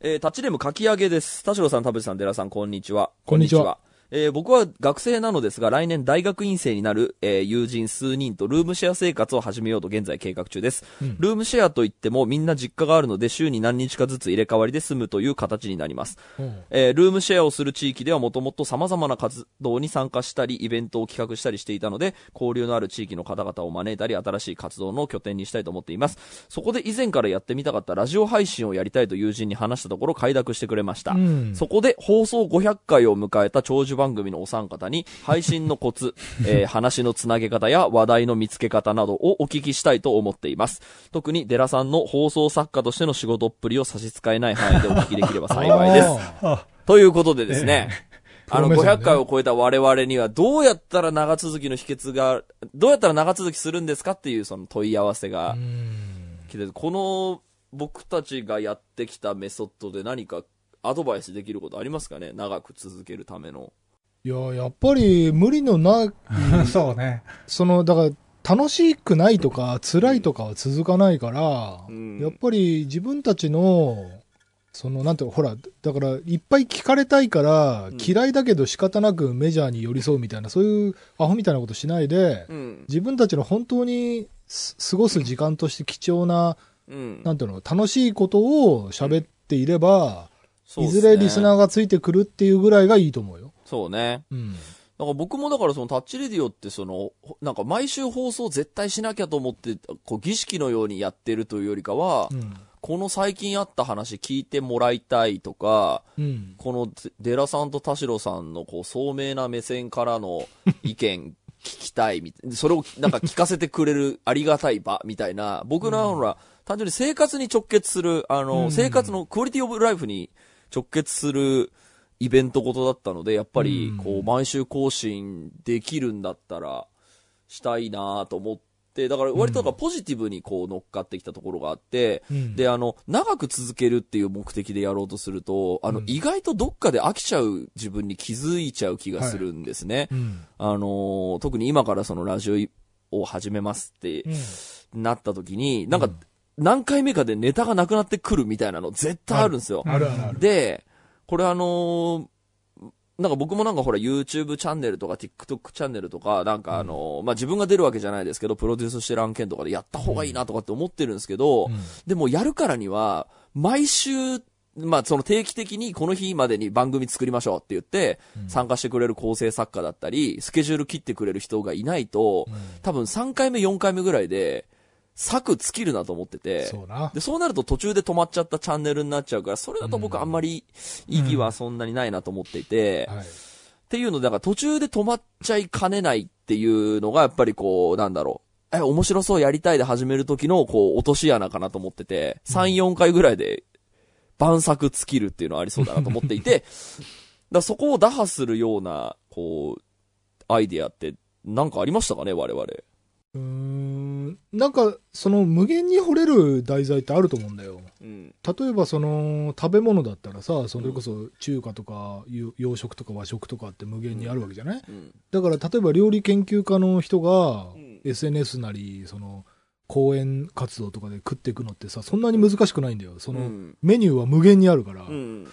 えー、タッチネームかき揚げです。田代さん、田淵さん、寺さん、こんにちは。こんにちはえー僕は学生なのですが、来年大学院生になる、えー友人数人とルームシェア生活を始めようと現在計画中です。ルームシェアといってもみんな実家があるので週に何日かずつ入れ替わりで住むという形になります。えールームシェアをする地域ではもともと様々な活動に参加したり、イベントを企画したりしていたので、交流のある地域の方々を招いたり、新しい活動の拠点にしたいと思っています。そこで以前からやってみたかったラジオ配信をやりたいと友人に話したところ快諾してくれました。んそこで放送500回を迎えた長寿番組のお三方に、配信のコツ、えー話のつなげ方や話題の見つけ方などをお聞きしたいと思っています。特に、デラさんの放送作家としての仕事っぷりを差し支えない範囲でお聞きできれば幸いです。あということでですね、あの、プロメさんね500回を超えた我々にはどうやったら長続きの秘訣が、どうやったら長続きするんですかっていうその問い合わせが来て、この僕たちがやってきたメソッドで何かアドバイスできることありますかね？長く続けるための。いや、やっぱり無理のない、そうね。その、だから、楽しくないとか、辛いとかは続かないから、うんやっぱり自分たちの、その、なんていうのほら、だから、いっぱい聞かれたいから、ん嫌いだけど仕方なくメジャーに寄り添うみたいな、そういうアホみたいなことしないで、うん。自分たちの本当にす過ごす時間として貴重な、うん。なんていうの、楽しいことを喋っていれば、いずれリスナーがついてくるっていうぐらいがいいと思うよ。そうね。うん。だから僕もだからそのタッチレディオってその、ほなんか毎週放送絶対しなきゃと思って、こう儀式のようにやってるというよりかは、うん。この最近あった話聞いてもらいたいとか、うん。このデラさんと田代さんのこう聡明な目線からの 意見聞きたいみたいな、それをなんか聞かせてくれるありがたい場みたいな、僕のほら、単純に生活に直結する、あの、うん生活のクオリティオブライフに直結するイベントごとだったので、やっぱりうんこう毎週更新できるんだったらしたいなと思って、だから割とポジティブにこう乗っかってきたところがあって、うんで、あの、長く続けるっていう目的でやろうとすると、あの、うん意外とどっかで飽きちゃう自分に気づいちゃう気がするんですね。うん。あのー特に今からそのラジオを始めますってうん。なった時に、なんかうん、何回目かでネタがなくなってくるみたいなの絶対あるんですよ。あるあるある。で、これあのーなんか僕もなんかほら YouTube チャンネルとか TikTok チャンネルとか、なんかあのーまあ、自分が出るわけじゃないですけど、プロデュースしてる案件とかでやった方がいいなとかって思ってるんですけど、うん。でもやるからには、毎週、まあその定期的にこの日までに番組作りましょうって言って、参加してくれる構成作家だったり、スケジュール切ってくれる人がいないと、多分3回目4回目ぐらいで、策尽きるなと思ってて、そうな。で、そうなると途中で止まっちゃったチャンネルになっちゃうから、それだと僕あんまり意義はそんなにないなと思っていて、はい。っていうので、だから途中で止まっちゃいかねないっていうのが、やっぱりこう、なんだろう。え、面白そうやりたいで始める時の、こう、落とし穴かなと思ってて、3、4回ぐらいで、晩作尽きるっていうのはありそうだなと思っていて、だそこを打破するような、こう、アイディアって、なんかありましたかね、我々。うーん。なんか、その無限に掘れる題材ってあると思うんだよ。うん。例えばその食べ物だったらさ、それこそ中華とかゆ洋食とか和食とかって無限にあるわけじゃない、うん。だから例えば料理研究家の人がうん SNS なり、その講演活動とかで食っていくのってさ、そんなに難しくないんだよ。そのうん。メニューは無限にあるから。うん。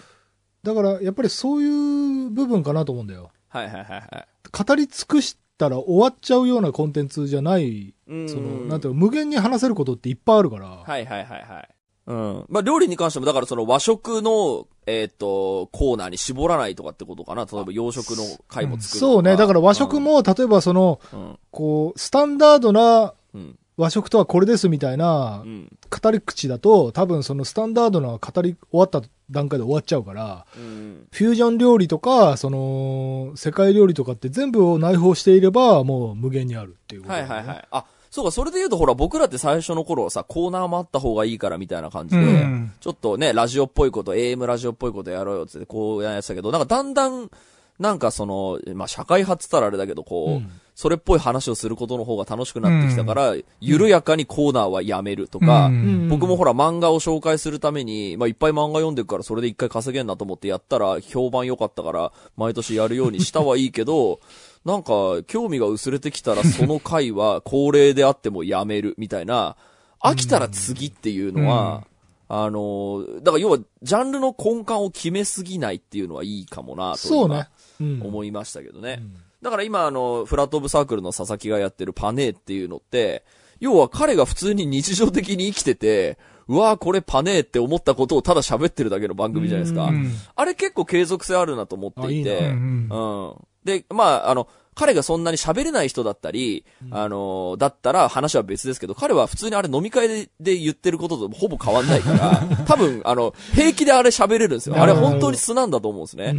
だからやっぱりそういう部分かなと思うんだよ。はいはいはいはい。語り尽くしたら終わっちゃうようなコンテンツじゃない、うんその、なんていうの、無限に話せることっていっぱいあるから。はいはいはいはい。うん。まあ、料理に関しても、だからその和食の、えっ、と、コーナーに絞らないとかってことかな。例えば洋食の回も作るとか、そうね。だから和食も、例えばその、うん。こう、スタンダードなうん。和食とはこれですみたいなうん。語り口だと、多分そのスタンダードな語り終わった段階で終わっちゃうから、うん。フュージョン料理とか、その、世界料理とかって全部を内包していれば、もう無限にあるっていうことね、はいはいはい。あ、そうか、それで言うとほら、僕らって最初の頃はさ、コーナーもあった方がいいからみたいな感じで、うんちょっとね、ラジオっぽいこと、AM ラジオっぽいことやろうよってこうやってたけど、なんかだんだん、なんかその、まあ、社会派っつったらあれだけど、こう、うん。それっぽい話をすることの方が楽しくなってきたから、緩やかにコーナーはやめるとか、うん。僕もほら漫画を紹介するために、まあ、いっぱい漫画読んでるからそれで一回稼げんなと思ってやったら評判良かったから毎年やるようにしたはいいけど、なんか興味が薄れてきたらその回は恒例であってもやめるみたいな、飽きたら次っていうのは、あの、だから要は、ジャンルの根幹を決めすぎないっていうのはいいかもなとそうね今。うん。思いましたけどね。うんだから今、あの、フラットオブサークルの佐々木がやってるパネーっていうのって、要は彼が普通に日常的に生きてて、うわーこれパネーって思ったことをただ喋ってるだけの番組じゃないですか。うんあれ結構継続性あるなと思っていて、あいいなうんうん。で、まあ、あの、彼がそんなに喋れない人だったり、あの、だったら話は別ですけど、彼は普通にあれ飲み会でで言ってることとほぼ変わんないから、多分、あの、平気であれ喋れるんですよ。あれ本当に素なんだと思うんですね。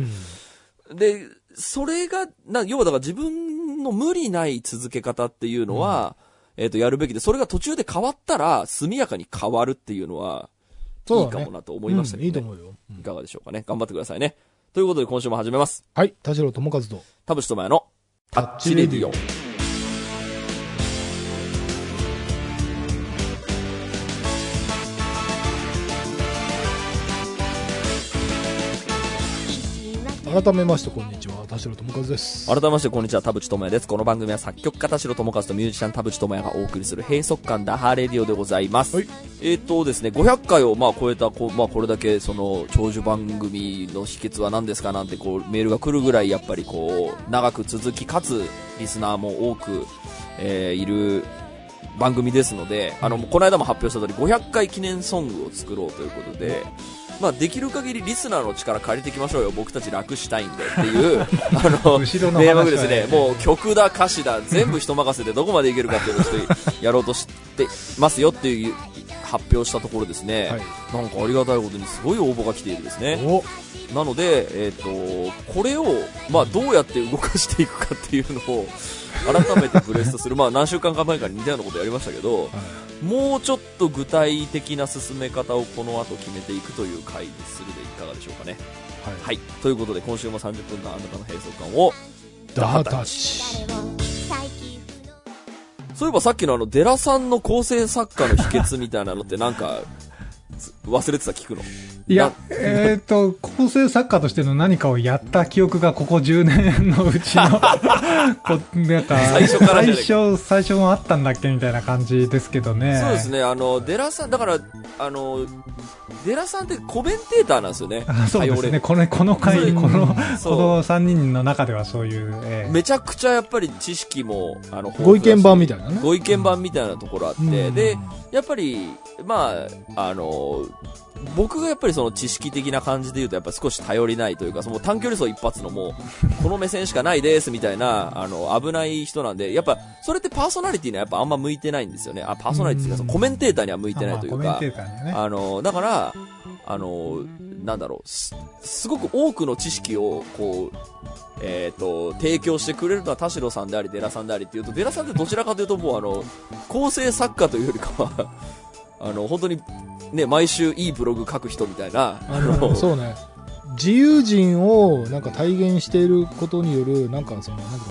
で、それが、な、要はだから自分の無理ない続け方っていうのは、えっ、と、やるべきで、それが途中で変わったら、速やかに変わるっていうのは、いいかもなと思いましたけど、ねうんいいと思うよ。いかがでしょうかね。頑張ってくださいね。ということで今週も始めます。はい。田代智和と。田淵智也のタッチレデ改めまして、こんにちは。田代智和です。改めましてこんにちは、田淵智也です。この番組は作曲家田代智和とミュージシャン田淵智也がお送りする閉塞感ダハーレディオでございます。はいえっ、とですね、500回をまあ超えた、こうまあこれだけその長寿番組の秘訣は何ですかなんてこうメールが来るぐらいやっぱりこう長く続きかつリスナーも多く、えーいる番組ですので、あの、この間も発表した通り500回記念ソングを作ろうということで、まあ、できる限りリスナーの力借りていきましょうよ。僕たち楽したいんでっていう、あの、後ろの話はね名目ですね。もう曲だ、歌詞だ、全部人任せでどこまでいけるかっていうのをちょっとやろうとしてますよっていう発表したところですね。はいなんかありがたいことにすごい応募が来ているですね。おなので、えっ、と、これを、まあ、どうやって動かしていくかっていうのを、改めてブレストする。まあ、何週間か前から似たようなことやりましたけど、もうちょっと具体的な進め方をこの後決めていくという回にするでいかがでしょうかね。はい。はい。ということで、今週も30分間あなたの閉塞感を、ダハタッチ。そういえばさっきのあの、デラさんの構成作家の秘訣みたいなのってなんか、忘れてた聞くの？いや、えっ、と、構成作家としての何かをやった記憶がここ10年のうちの、こなんか、最初から最初、最初もあったんだっけみたいな感じですけどね。そうですね、あの、デラさん、だから、あの、デラさんってコメンテーターなんですよね。あそうですね。この、この回、この、この3人の中ではそういう、ええめちゃくちゃやっぱり知識も、あの、ご意見番みたたいなね。ご意見番みたいなところあって、うんで、やっぱり、まあ、あの、僕がやっぱりその知識的な感じで言うとやっぱ少し頼りないというか、その短距離走一発のもう、この目線しかないですみたいな、あの、危ない人なんで、やっぱ、それってパーソナリティにはやっぱあんま向いてないんですよね。あ、パーソナリティっていうか、そのコメンテーターには向いてないというかまあの、だから、あの、なんだろう、すすごく多くの知識を、こう、えっ、と、提供してくれるのは田代さんであり、デラさんでありっていうと、デラさんってどちらかというともう、あの、構成作家というよりかは、あの、本当に、ね、毎週いいブログ書く人みたいな、あの、そうね。自由人をなんか体現していることによる、なんかその、なんか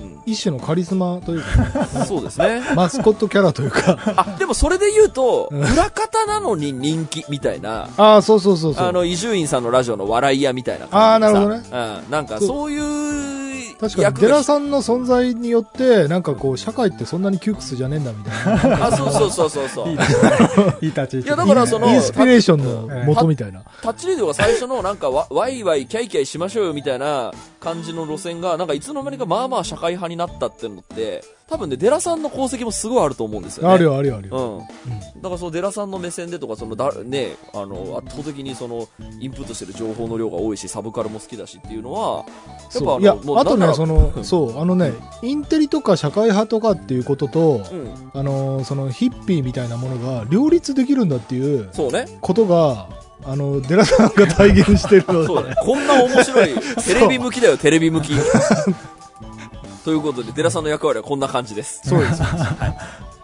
うん一種のカリスマというか、ね、そうですね。マスコットキャラというか、あ、でもそれで言うと、うん裏方なのに人気みたいな、ああ、そうそうそうそう。あの、伊集院さんのラジオの笑い屋みたいな感じでさなるほうん。なんかそういう確かに、デラさんの存在によって、なんかこう、社会ってそんなに窮屈じゃねえんだみたいな。あ、そうそうそうそうそう。いい立ち位置。いやだからそのインスピレーションの元みたいな。タッチレディオが最初のなんかわ、ワイワイキャイキャイしましょうよみたいな感じの路線が、なんかいつの間にかまあまあ社会派になったっていうのって、多分ね、デラさんの功績もすごいあると思うんですよね。あるよ、あるよ、あるよ。うん。だからそのデラさんの目線でとか、そのだ、ね、あの、圧倒的にその、インプットしてる情報の量が多いし、サブカルも好きだしっていうのは、やっぱあの、いや、もうあとね、その、そう、あのね、インテリとか社会派とかっていうことと、うん。あの、そのヒッピーみたいなものが両立できるんだっていうそうね。ことが、あの、デラさんが体現してるので。こんな面白い、テレビ向きだよ、テレビ向き。ということで、デラさんの役割はこんな感じです。そうです。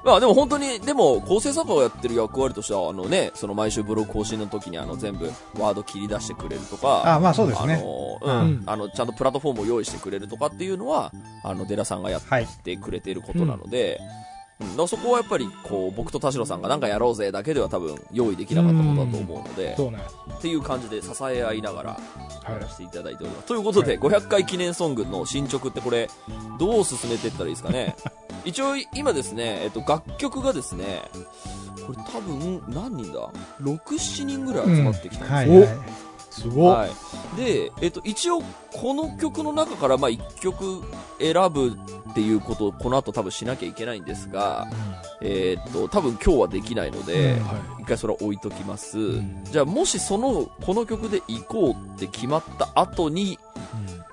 まあでも本当に、でも構成作家がやってる役割としては、あのね、その毎週ブログ更新の時にあの全部ワード切り出してくれるとか、あ、まあそうですあね。の、うん、うんあの、ちゃんとプラットフォームを用意してくれるとかっていうのは、あの、デラさんがやっはい。てくれていることなので、うん、そこはやっぱり、こう、僕と田代さんがなんかやろうぜだけでは多分用意できなかったことだと思うので、そうね。っていう感じで支え合いながらはいやらせていただいております。ということで、500回記念ソングの進捗ってこれ、どう進めていったらいいですかね。一応、今ですね、えっと、楽曲がですね、これ多分何人だ ?6、7人ぐらい集まってきたんですよ。はいはい。すごい。はい。で、えっと、一応、この曲の中から、まあ、一曲選ぶっていうことを、この後多分しなきゃいけないんですが、えっと、多分今日はできないので、一回それは置いときます。んじゃあ、もしその、この曲で行こうって決まった後に、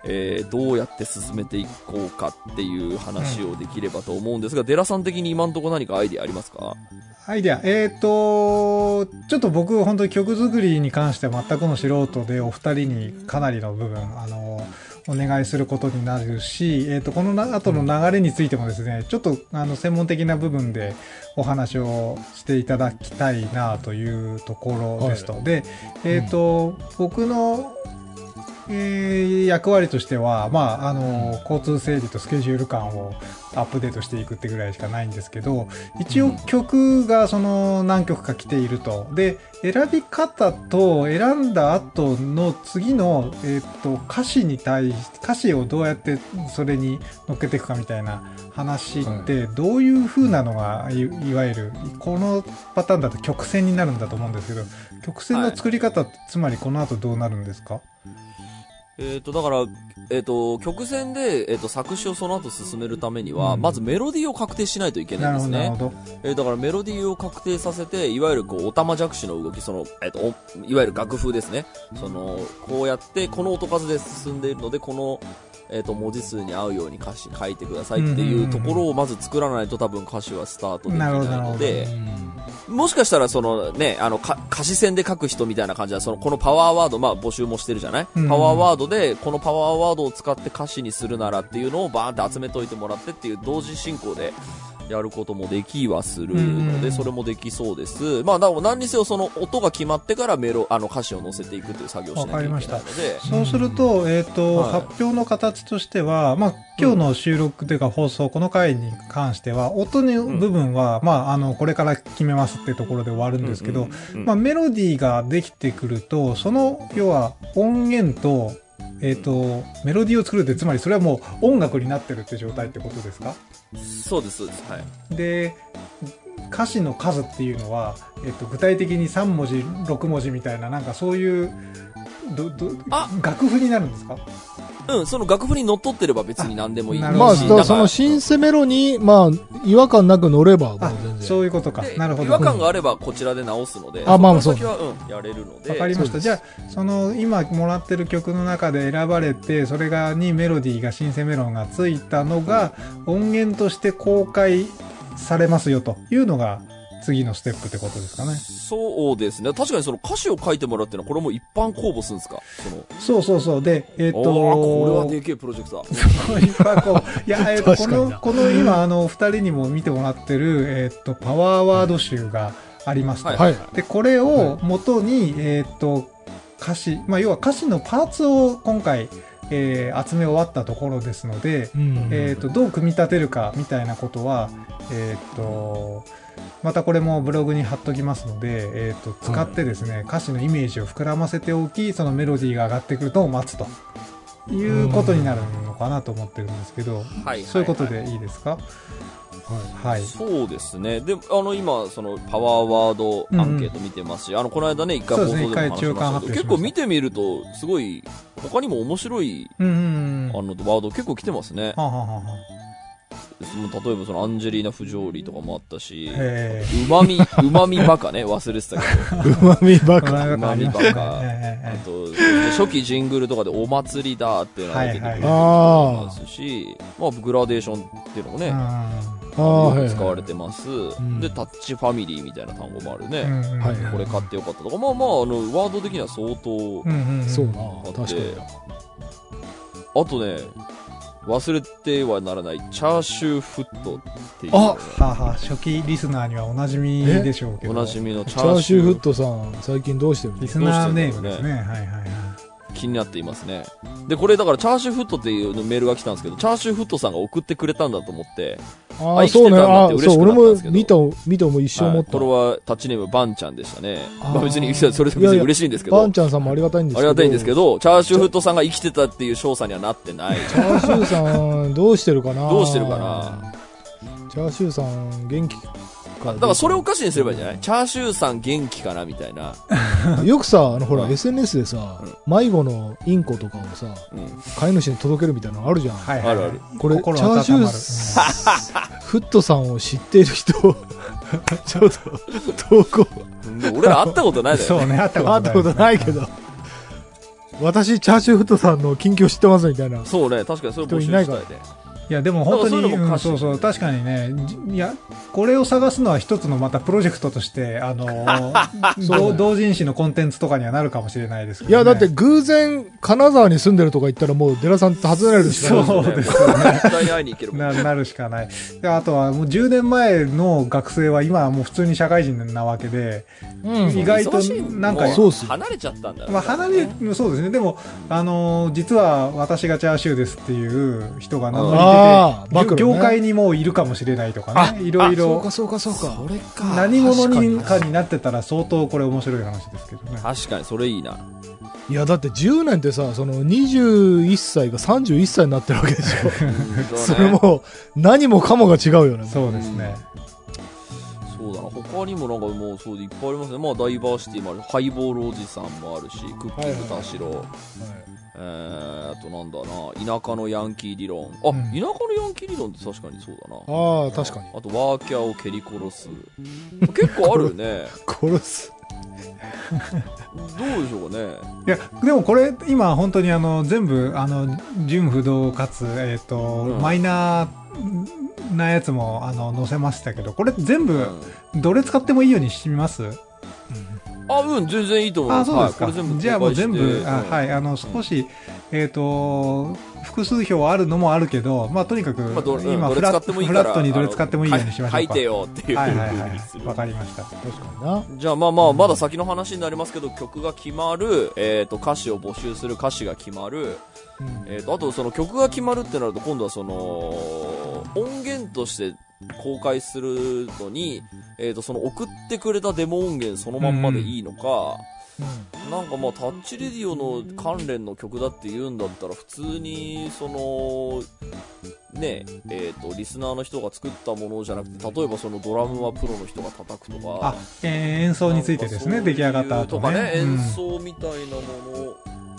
えーどうやって進めていこうかっていう話をできればと思うんですが、デラさん的に今んとこ何かアイディアありますか？アイデア。えっ、と、ちょっと僕、本当に曲作りに関しては全くの素人で、お二人にかなりの部分、あの、お願いすることになるし、えっ、と、このな後の流れについてもですね、ちょっと、あの、専門的な部分でお話をしていただきたいなというところですと。で、えっ、と、僕の、えー役割としては、まあ、あの、交通整理とスケジュール感をアップデートしていくってぐらいしかないんですけど、一応曲がその何曲か来ていると。で、選び方と選んだ後の次の、えっと、歌詞に対し、歌詞をどうやってそれに乗っけていくかみたいな話って、どういう風なのがい、いわゆる、このパターンだと曲線になるんだと思うんですけど、曲線の作り方、つまりこの後どうなるんですか？えっ、と、だから、えっ、と、曲線で、えっ、と、作詞をその後進めるためには、うんまずメロディーを確定しないといけなないんですねなる。ほど。えーだからメロディーを確定させて、いわゆるこう、おたまじゃくしの動き、その、えっ、と、おいわゆる楽譜ですね。その、こうやって、この音数で進んでいるので、この、えっ、と、文字数に合うように歌詞書いてくださいっていうところをまず作らないと多分歌詞はスタートできないので、もしかしたらそのね、あの、か歌詞線で書く人みたいな感じは、その、このパワーワード、まあ募集もしてるじゃない、うん。パワーワードで、このパワーワードを使って歌詞にするならっていうのをバーンって集めといてもらってっていう同時進行でやることもできはするので、うん。それもできそうです。まあ、だ何にせよその音が決まってからメロ、あの歌詞を載せていくという作業をしなきゃいけないので、そうすると、えっ、と、はい。発表の形としては、まあ、今日の収録というか放送、この回に関しては、音の部分は、まあ、あの、これから決めますっていうところで終わるんですけど、うんうんまあ、メロディーができてくると、その、要は、音源と、えっ、と、メロディーを作るって、つまりそれはもう音楽になってるって状態ってことですか？そうです、そうです。はい。で、歌詞の数っていうのは、えっと、具体的に3文字、6文字みたいな、なんかそういう、ど、ど、あ楽譜になるんですか？うん、その楽譜にのっとってれば別に何でもいいし。あなるほどまあ、だからそのシンセメロに、まあ、違和感なく乗れば、もうあ全、然。そういうことかで。なるほど。違和感があればこちらで直すので、あまあその先は、うん、やれるので。わかりました。じゃあ、その、今もらってる曲の中で選ばれて、それが、にメロディーが、シンセメロンがついたのが、音源として公開されますよというのが、次のステップってことですかね。そうですね。確かにその歌詞を書いてもらうっていうのは、これも一般公募するんですか？その、そうそうそう。で、えっ、とこれはでけえプロジェクター。いっぱいこういや、えっ、と、この、この今、あの、二人にも見てもらってる、えっ、と、パワーワード集がありますと。はいはい。で、これを元に、えっ、と、歌詞、まあ、要は歌詞のパーツを今回、えー集め終わったところですので、うんえっ、と、どう組み立てるかみたいなことは、えっ、と、またこれもブログに貼っときますので、えっ、と、使ってですね、歌詞のイメージを膨らませておき、そのメロディーが上がってくるのを待つということになるのかなと思ってるんですけど、はい。そういうことはでいいですか？ははい。そうですね。で、あの、今、その、パワーワードアンケート見てますし、あの、この間ね、一回放送でも話しましたけど、発表しました結構見てみると、すごい、他にも面白い、うんうんうん。あの、ワード結構来てますね。はあ、はあは例えばそのアンジェリーナ・不条理とかもあったし、えうまみ、うまみバカね、忘れてたけど。い。うまみばー、か。うまみバカ。えあと、初期ジングルとかでお祭りだっていうのが出てくるますし、まあ、グラデーションっていうのもね、使われてます。んで、タッチファミリーみたいな単語もあるね。うんうんはいこれ買ってよかったとか、まあまあ、あの、ワード的には相当、うんうんそうなあって確かに。あとね、忘れてはならない、チャーシューフットっていう、あはあ、はあ、初期リスナーにはおなじみでしょうけど。おなじみのチチャーシューフットさん、最近どうしてるんですかリスナーネームですね。はいはいはい。気になっていますね。で、これだからチャーシューフットっていうメールが来たんですけど、チャーシューフットさんが送ってくれたんだと思って、ああ、そうね。ああ、そう、俺も見た、見たも一生思った。はいこれはタッチネームバンちゃんでしたね。まあ別に、それで別に嬉しいんですけど、バンちゃんさんもありがたいんですけど。ありがたいんですけど、チャーシューフットさんが生きてたっていう賞賛にはなってない。チャーシューさん、どうしてるかなどうしてるかなチャーシューさん、元気かかだからそれをおかしにすればいいんじゃない？チャーシューさん元気かなみたいな。よくさ、あの、ほら、うん SNS でさうん、迷子のインコとかをさ、うん。飼い主に届けるみたいなのあるじゃん。はいあるあるこれ、チ心ャーシュー、フットさんを知っている人、ちょっと、投稿。で俺ら会ったことないだよね。そうね、あったことない。会ったことないけど。私、チャーシューフットさんの近況知ってますみたいな。そうね、確かにそれ募集人いないかしたいね。いや、でも本当に、うんそうそう、確かにね、じいや、これを探すのは一つのまたプロジェクトとして、あの、そう同同人誌のコンテンツとかにはなるかもしれないですけど、ね。いや、だって偶然、金沢に住んでるとか言ったらもう、デラさん外れるしかないそうですよね。ななるしかない。であとは、もう10年前の学生は今はもう普通に社会人なわけで、うん意外となんか離れちゃったんだねまあ、離れ、そうですね。でも、あのー実は私がチャーシューですっていう人が名乗り出て、暴露ね業界にもういるかもしれないとかね。いろいろそうか、そうか、そうか。それか。何者に確かになってたら相当これ面白い話ですけどね。確かに、それいいな。いや、だって10年ってさ、その21歳が31歳になってるわけでしょ。それもう、何もかもが違うよね。そうですね。そうだな。他にもなんかもうそうでいっぱいありますね。まあ、ダイバーシティもある。ハイボールおじさんもあるし、クッキング田代。えー、あとなんだな、田舎のヤンキー理論。あ、うん田舎のヤンキー理論って確かにそうだな。ああ、確かに。あと、ワーキャーを蹴り殺す。結構あるよね。殺す。どうでしょうかね。いや、でもこれ、今本当にあの、全部、あの、純不動かつ、えっ、と、うんマイナーなやつも、あの、載せましたけど、これ全部、うんどれ使ってもいいようにしてみます？あ、うん、全然いいと思いあ、ます。そうですか。はい、じゃあもう全部、あい。はい、あの、少し、えっ、と、複数票あるのもあるけど、まあ、とにかく、まあ、どれ今どれフラット、使ってもいいからフラットにどれ使ってもいいようにしましょうか。書いてよっていうはいはいはい わかりました。確かにな。じゃあまあまあ、まだ先の話になりますけど、曲が決まる、えっ、と、歌詞を募集する歌詞が決まる、うんえっ、と、あとその曲が決まるってなると、今度はその、音源として公開するのに、えっ、と、その送ってくれたデモ音源そのまんまでいいのか、なんかまあ、タッチレディオの関連の曲だって言うんだったら、普通に、その、ね、えっ、と、リスナーの人が作ったものじゃなくて、例えばそのドラムはプロの人が叩くとかあ、、えー演奏についてですね、出来上がった後とかね、ね。演奏みたいなもの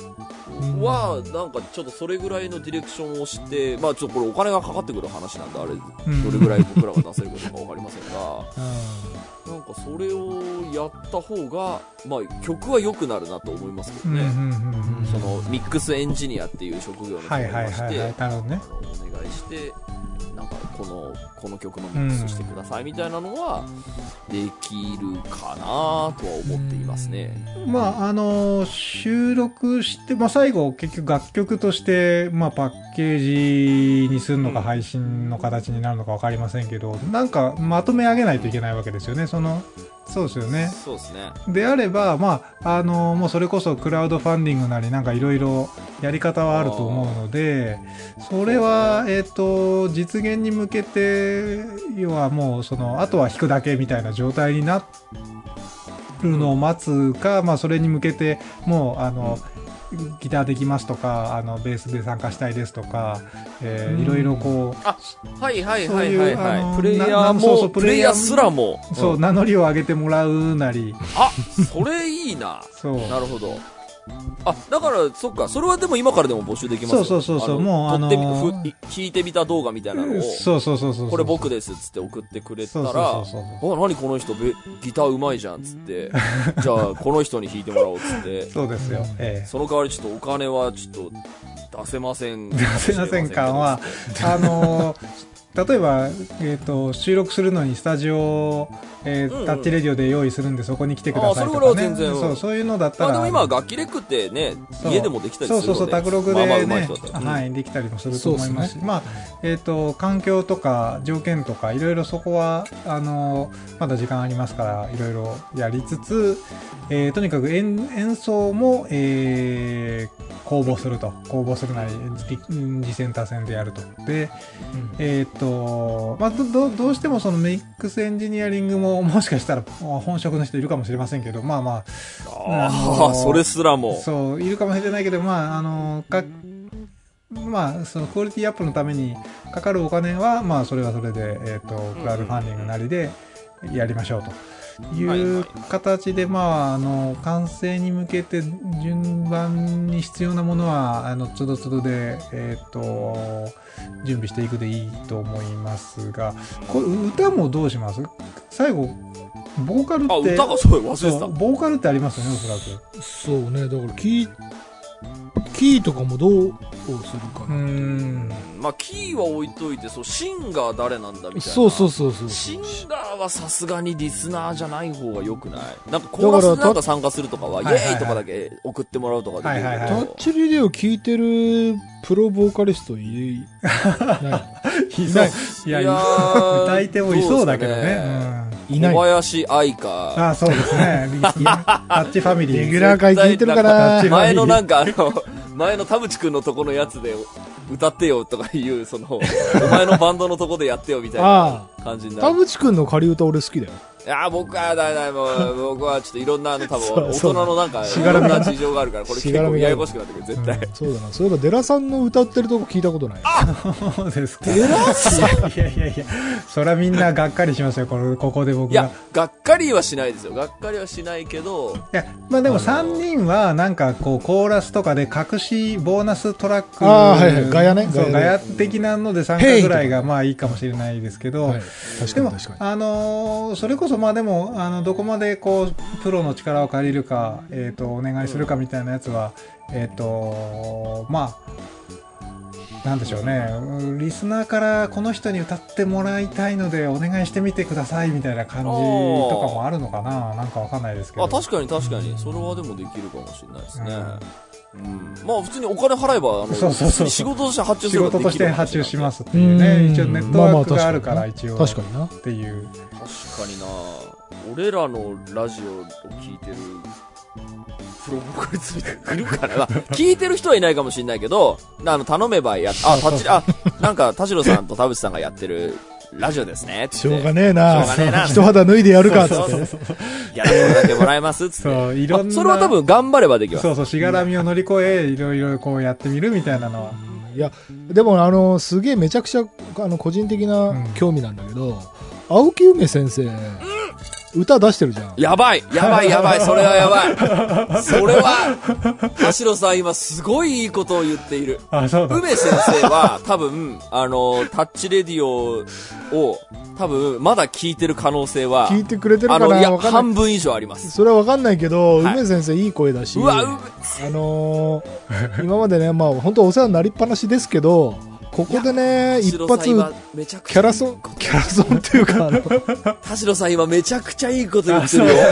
は、なんかちょっとそれぐらいのディレクションをして、まあちょっとこれお金がかかってくる話なんで、あれ、うんどれぐらい僕らが出せることかわかりませんが、うなんかそれをやった方が、まあ曲は良くなるなと思いますけどね。そのミックスエンジニアっていう職業の人がはいまして、はいはい。なるほどね。あのお願いして、なんかこの、この曲のミックスしてくださいみたいなのは、できるかなとは思っていますね。まあ、あの、収録して、まあ、最後、結局楽曲として、まあ、パッケージにするのか、うん配信の形になるのかわかりませんけど、なんか、まとめ上げないといけないわけですよね、その、そうですよね。そうですね。であれば、まあ、あの、もうそれこそクラウドファンディングなりなんかいろいろやり方はあると思うので、それは、えっ、と、実現に向けて、要はもうその、あとは弾くだけみたいな状態になるのを待つか、まあそれに向けて、もう、あの、ギターできますとか、あの、ベースで参加したいですとか、えーうんいろいろこう、あ、はいはいはいはい、はいプレイヤーも、そうそうプレイヤーすらも。そう、ん名乗りを上げてもらうなり、あ、それいいな。そう。なるほど。あ、だから、そっか、それはでも今からでも募集できますよ。そうそうそうそう。あのもうあの撮ってみふいてみた動画みたいなのを、そうそうそうそう。これ僕ですっつって送ってくれたら、あ、何この人ベギターうまいじゃんっつって、じゃあこの人に弾いてもらおうっつって、そうですよ。ええ。その代わりちょっとお金はちょっと出せません。出すいません感は、あのー例えば、えっ、と、収録するのにスタジオを、えーうんうんタッチレディオで用意するんでそこに来てくださいとあそれはかね。全然うんそう、そういうのだったら。まあでも今楽器レックってね、そう家でもできたりするので。そうそうそう、卓録でね、まあまあ上手い人だったら。はい、できたりもすると思いますし、そうですまあ、えっ、と、環境とか条件とか、いろいろそこは、あの、まだ時間ありますから、いろいろやりつつ、えーとにかく演演奏も、えー公募すると。公募するなり、次次戦他戦でやると。で、えっ、と、まあ、ど、どどうしてもそのミックスエンジニアリングも、もしかしたら本職の人いるかもしれませんけど、まあまあ、ああそれすらも。そう、いるかもしれないけど、まあ、あの、か、まあ、そのクオリティアップのためにかかるお金は、まあ、それはそれで、えっ、と、クラウドファンディングなりで、やりましょうと。いうい形で、まあ、あの、完成に向けて順番に必要なものは、あの、つどつどで、えっ、と、準備していくでいいと思いますが、これ歌もどうします？最後、ボーカルあ、って、歌がそう忘れてた。ボーカルってありますよね、おそらく。そうね、だからキー、キーとかもどうするかな。ん。まあ、キーは置いといて、そう、シンガー誰なんだみたいな。そうそうそうそう。シンガーはさすがにリスナーじゃない方が良くない？なんかコーラスでなんか参加するとかは、イエーイとかだけ送ってもらうとかできるけど、はいはいはタッチリレオ聞いてるプロボーカリストいない いそう。いや、いやー歌い手もいそうだけどね。いない小。林愛うんか、あそうですね。リ タッチファミリー。レギュラー会聞いてるかタッなチ前のなんかあの、前の田淵くんのとこのやつで歌ってよとかいう、その、お前のバンドのとこでやってよみたいなあ田感じになる。淵くんの仮歌俺好きだよ。いやー、僕はだいだいもう、僕はちょっといろんなあの多分、大人のなんか、いろんな事情があるから、これ結構しがらみがややこしくなってくる、絶対。そうだな。そういえば、デラさんの歌ってるとこ聞いたことない。そうですか。いやいやいやいや、そりゃみんながっかりしますよ、これここで僕が。いや、がっかりはしないですよ。がっかりはしないけど、いや、まあでもあの3人はなんかこうコーラスとかで隠しボーナストラック。あーはいはいガヤねそう、ガガヤヤ的なので参加ぐらいがまあいいかもしれないですけど、はい。確かでもに確かに。あのーそれこそまあでも、あの、どこまでこう、プロの力を借りるか、えっ、と、お願いするかみたいなやつは、えっ、と、まあ、なんでしょうね。うんリスナーからこの人に歌ってもらいたいのでお願いしてみてくださいみたいな感じとかもあるのかななんかわかんないですけど。あ、確かに確かに、それはでもできるかもしれないですね。うん。まあ普通にお金払えば、あの、そうそうそう仕事として発注する事として発注しますっていうね。うん一応ネットワークがあるから、一応。確かにな。っていう。確かにな俺らのラジオを聞いてるプロボーカリストみたいないるかな、まあ、聞いてる人はいないかもしれないけど、あの、頼めばやっ、あ、タッチ、あ、なんか、田代さんと田淵さんがやってるラジオですね。しょうがねえな。しょうがねえな一肌脱いでやるか、つそうってやらせてもらえますつって。そう、いろんな。あそれは多分頑張ればできます。そうそう、しがらみを乗り越え、いろいろこうやってみるみたいなのは。いや、でもあの、すげえめちゃくちゃ、あの、個人的な興味なんだけど、青木梅先生、歌出してるじゃん。やばいやばいやばいそれはやばいそれは、田代さん今すごいいいことを言っている。あ、そうだ。梅先生は多分、あの、タッチレディオを多分まだ聞いてる可能性は、聞いてくれてるかあの、いや。半分以上あります。それはわかんないけど、はい梅先生いい声だし、うわ、うあのー今までね、まあ本当お世話になりっぱなしですけど、ここでね、一発、田代さん今めちゃくちゃキャラソン、キャラソンっていうか、田代さん今めちゃくちゃいいこと言ってるよ。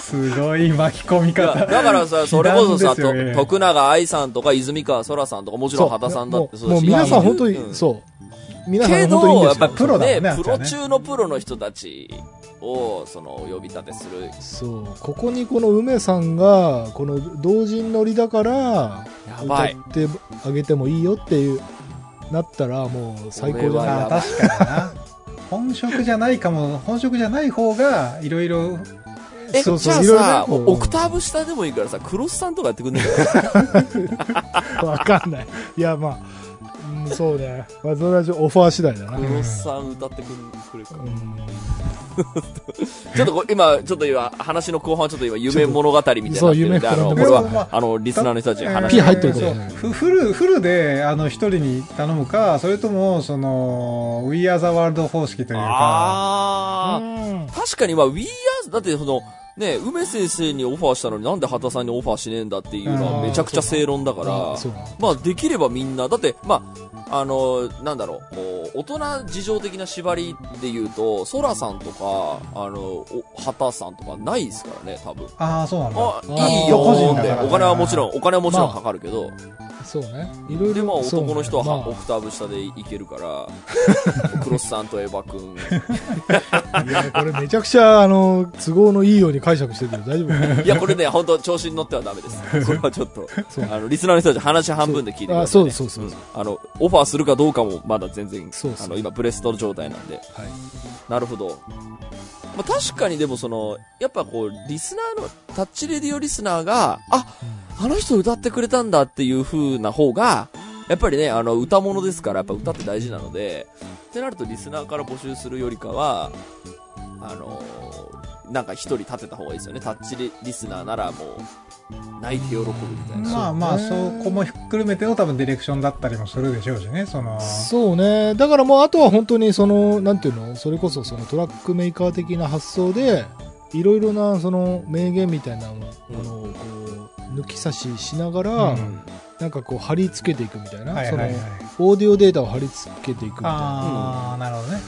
すごい巻き込み方。だからさ、それこそさ、ね徳永愛さんとか泉川空さんとかもちろん畑さんだってもうもうそうだし。皆さん本当に、うんそう。皆さんけ本当にいいんど、ですよ。やっぱりプロねプロだもんね、プロ中のプロの人たちを、その、呼び立てする。そう。ここにこの梅さんが、この同人乗りだから、やばい。歌ってあげてもいいよっていう、なったらもう最高じゃこれな確かにな。本職じゃないかも、本職じゃない方が、いろいろ、え、そうそうじゃあいろいろねさ、オクターブ下でもいいからさ、クロスさんとかやってくんねえかわかんない。いや、まあ、うん、そうね。まあ、それはオファー次第だな。クロスさん歌ってくるか。うん。ちょっとこ今、ちょっと今、話の後半ちょっと今、夢物語みたいになってそうるんで、夢あの、これは、あの、リスナーの人たちに話ピー入ってるかそうらねフフル、フルで、あの、一人に頼むか、それとも、その、We Are the World 方式というか、あうん。ー確かに、まあ、We Are、だってその、ね、梅先生にオファーしたのになんで畑さんにオファーしねえんだっていうのはめちゃくちゃ正論だから、まあできればみんな、だって、まあ、あの、なんだろう、こう、大人事情的な縛りで言うと、ソラさんとか、あの、お畑さんとかないですからね、多分。ああ、そうなんだ。あ、いいよ個人ってだからお金はもちろん、お金はもちろんまあ。かかるけど、そうね。いろいで、まあろ。そうね男の人はまオクターブ下でいけるから、クロスさんとエヴァ君。あいや、これめちゃくちゃ、あの、都合のいいように解釈してるけど大丈夫いや、これね、本当調子に乗ってはダメです。これはちょっと、あの、リスナーの人たち話半分で聞いてください、ね。あそうそうそうですあの、オファーするかどうかもまだ全然、そうそうあの、今ブレスト状態なんで。はい。なるほど。まあ、確かにでもその、やっぱこう、リスナーの、タッチレディオリスナーが、あ、あの人歌ってくれたんだっていう風な方が、やっぱりね、あの、歌物ですから、やっぱ歌って大事なので、ってなるとリスナーから募集するよりかは、あのーなんか一人立てた方がいいですよね。タッチリリスナーならもう、泣いて喜ぶみたいな。まあまあ、そこもひっくるめての多分ディレクションだったりもするでしょうしね、その。そうね。だからもうあとは本当にその、なんていうの？それこそそのトラックメーカー的な発想で、いろいろなその名言みたいなものをこう、抜き差ししながら、うんなんかこう貼り付けていくみたいな。そのはいはいはい。オーディオデータを貼り付けていくみたいな。ああ、なるほどね。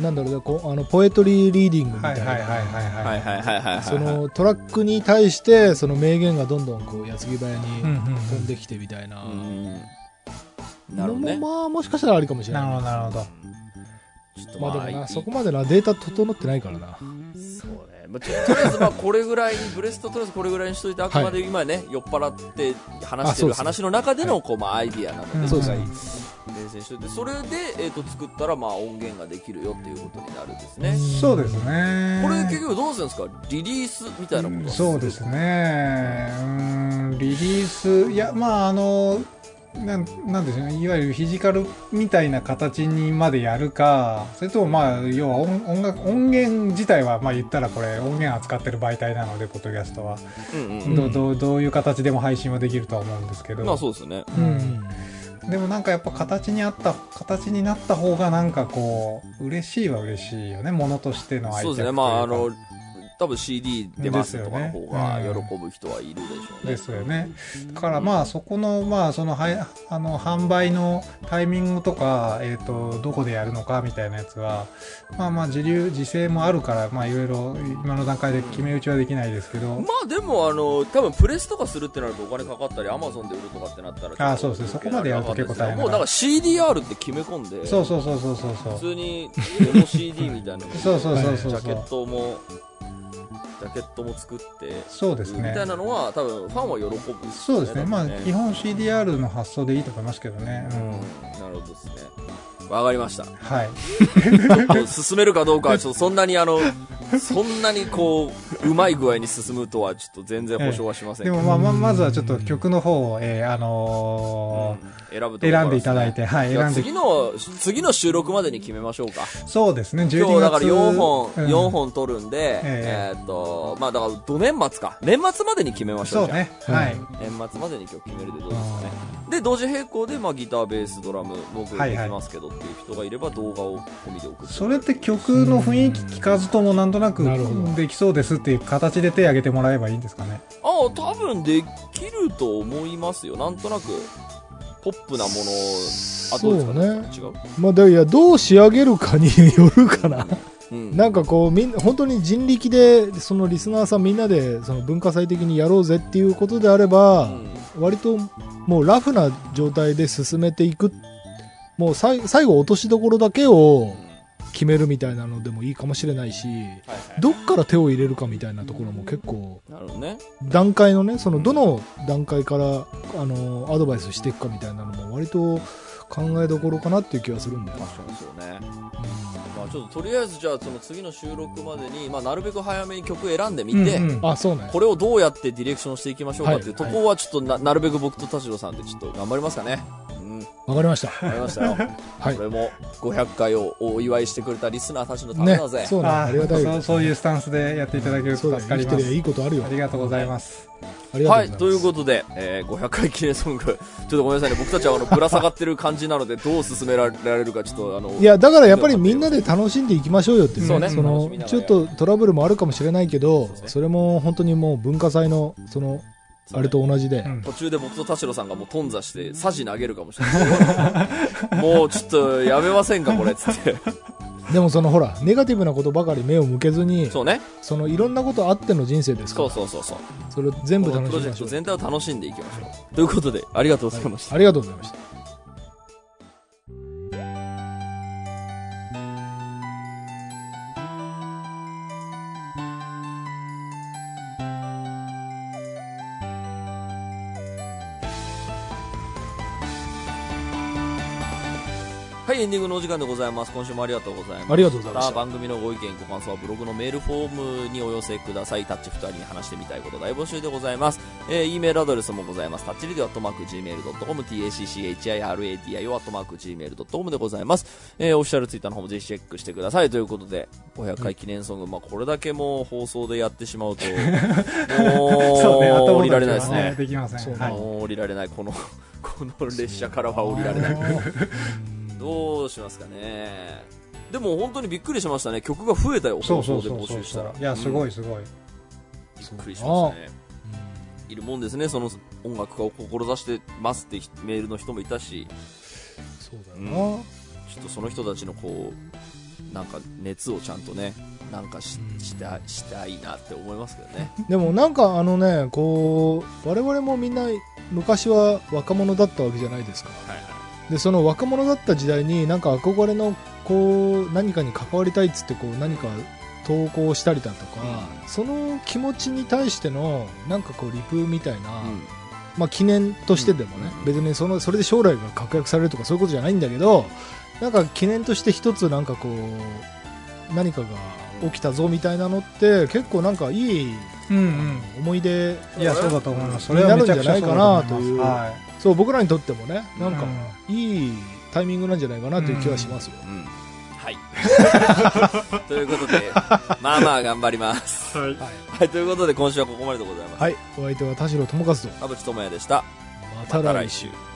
なんだろうね、こう、あの、ポエトリーリーディングみたいな。そのトラックに対して、その名言がどんどんこう、矢継ぎ早に飛んできてみたいな。うん。なるほどね。のもまあ、もしかしたらありかもしれない。なるほど、なるほど。まあでもな、いそこまでな、データ整ってないからな。そ。まあ、とりあえずまあこれぐらいに、ブレストとりあえずこれぐらいにしといて、あくまで今ね、酔っ払って話してる話の中での、こう、まあアイディアなので、うん。そうですい。て、それで、えっと、作ったら、まあ音源ができるよっていうことになるんですね。そうですね。これ結局どうするんですか？リリースみたいなことはそうですね。うん、リリース、いや、まあ、あの、なんなんでしょうね、いわゆるフィジカルみたいな形にまでやるか、それともまあ、要は音音楽、音源自体は、まあ言ったらこれ音源扱ってる媒体なので、ポッドキャストは。うんうん。どうどうどういう形でも配信はできるとは思うんですけど。まあそうですね。うん。でもなんかやっぱ形にあった、形になった方がなんかこう、嬉しいは嬉しいよね、ものとしての愛着そうですね。まああの、多分 CD 出ますとかの方がですよね喜ぶ人はいるでしょうね。ですよね。だからまあそこのまあそのはいあの販売のタイミングとかえっ、とどこでやるのかみたいなやつはまあまあ自流自制もあるからまあいろいろ今の段階で決め打ちはできないですけど。まあでもあの多分プレスとかするってなるとお金かかったりアマゾンで売るとかってなったらあそうですねそこまでやると結構大変だもうなんか CDR って決め込んでそうそうそうそうそうそう普。通にデモ CD みたいなのそうそうそうそうジャケットもジャケットも作ってそうですねみたい。なのは多分ファンは喜ぶ、そうですね。まあ基本 CDR の発想でいいと思いますけどね。うん。うんなるほどですねわかりましたはい。進めるかどうかはちょっとそんなにあのそんなにこううまい具合に進むとはちょっと全然保証はしませんけど、でもまあまずはちょっと曲の方を、えーあのー選ぶところから選んでいただいて、はい、選んで次の次の収録までに決めましょうかそうですね、12月。今日だから4本、うん4本撮るんで、ええーっと、まあだから、ど年末か。年末までに決めましょう。そうね。はい。じゃあ年末までに曲決めるでどうですかね。で、同時並行で、まあギター、ベース、ドラム、僕できますけどっていう人がいれば動画を込みで送って。それって曲の雰囲気聞かずともなんとなくできそうですっていう形で手挙げてもらえばいいんですかね？ああ、多分できると思いますよ。なんとなく、ポップなものを、あ、どうですかそうね違う？まあ、だいや、どう仕上げるかによるかな。うん。なんかこう、みんな、本当に人力で、そのリスナーさんみんなで、その文化祭的にやろうぜっていうことであれば、割ともうラフな状態で進めていく。もうさい最後落としどころだけを決めるみたいなのでもいいかもしれないし、どっから手を入れるかみたいなところも結構。段階のね、そのどの段階から、あの、アドバイスしていくかみたいなのも割と考えどころかなっていう気がするんだよね。まあちょっととりあえずじゃあその次の収録までに、まあなるべく早めに曲選んでみて、うんうんあ、そうね。これをどうやってディレクションしていきましょうかっていうとはいこはちょっとななるべく僕と田代さんでちょっと頑張りますかね。うん。わかりました。わかりましたよ。はいこれも500回をお祝いしてくれたリスナーたちのためねだぜ。。そうね。あありがたい。そうそういうスタンスでやっていただける。と助かります。いいことあるよあ。りがとうございます。ありがとうござはいい、ます。ということで、えー500回記念ソング、ちょっとごめんなさいね、僕たちはあのぶら下がってる感じなので、どう進められるか、ちょっとあの、いや、だからやっぱりみんなで楽しんでいきましょうよっていうそうねそのちょっとトラブルもあるかもしれないけど、そねそれも本当にもう文化祭の、その、あれと同じで、うん途中で僕と田代さんがもう頓挫して、サジ投げるかもしれない。もうちょっとやめませんか、これ、つって。でもそのほら、ネガティブなことばかり目を向けずに、そうね。そのいろんなことあっての人生ですかそうら、そうそうそう。それを全部このプロジェクト楽しみましょう。全体を楽しんでいきましょう。ということで、ありがとうございました。ありがとうございました。ははい、エンディングのお時間でございます。今週もありがとうございます。ありがとうございました番組のご意見、ご感想はブログのメールフォームにお寄せください。タッチ二人に話してみたいこと大募集でございます。えー、E メールアドレスもございます。タッチリディオアットマーク Gmail.com、tacchiradio アットマーク Gmail.com でございます。えー、オフィシャルツイッターの方もぜひチェックしてください。ということで、500回記念ソング、まあこれだけもう放送でやってしまうと、もう、そうね、後降りられないですね。できません。もう降りられない、この、この列車からは降りられない。どうしますかね。でも本当にびっくりしましたね。曲が増えたよ、そうそうそうそう募集したら。いや、すごうんいすごい。びっくりしましたね。いるもんですね、その音楽家を志してますってメールの人もいたし、そうだうん。ちょっとその人たちのこう、なんか熱をちゃんとね、なんかしうんしたしたいなって思いますけどね。でもなんかあのね、こう、我々もみんな昔は若者だったわけじゃないですか。はいはい。で、その若者だった時代になんか憧れのこう、何かに関わりたいっつってこう何か投稿したりだとか、その気持ちに対してのなんかこうリプみたいな、まあ記念としてでもね、うん別にそのそれで将来が確約されるとかそういうことじゃないんだけどなんか記念として一つなんかこう何かが起きたぞみたいなのって結構なんかいいうんうん。思い出いや、そうだと思います。それはめちゃくちゃそうだと思います。になるんじゃないかなというはそう僕らにとってもねい。なんかいいタイミングなんじゃないかなという気はしますよ、うん。はい。ということで、まあまあ頑張ります。はい。はい、ということで今週はここまででございます。はいお相手は田代智和と田淵智也でした。また来週週。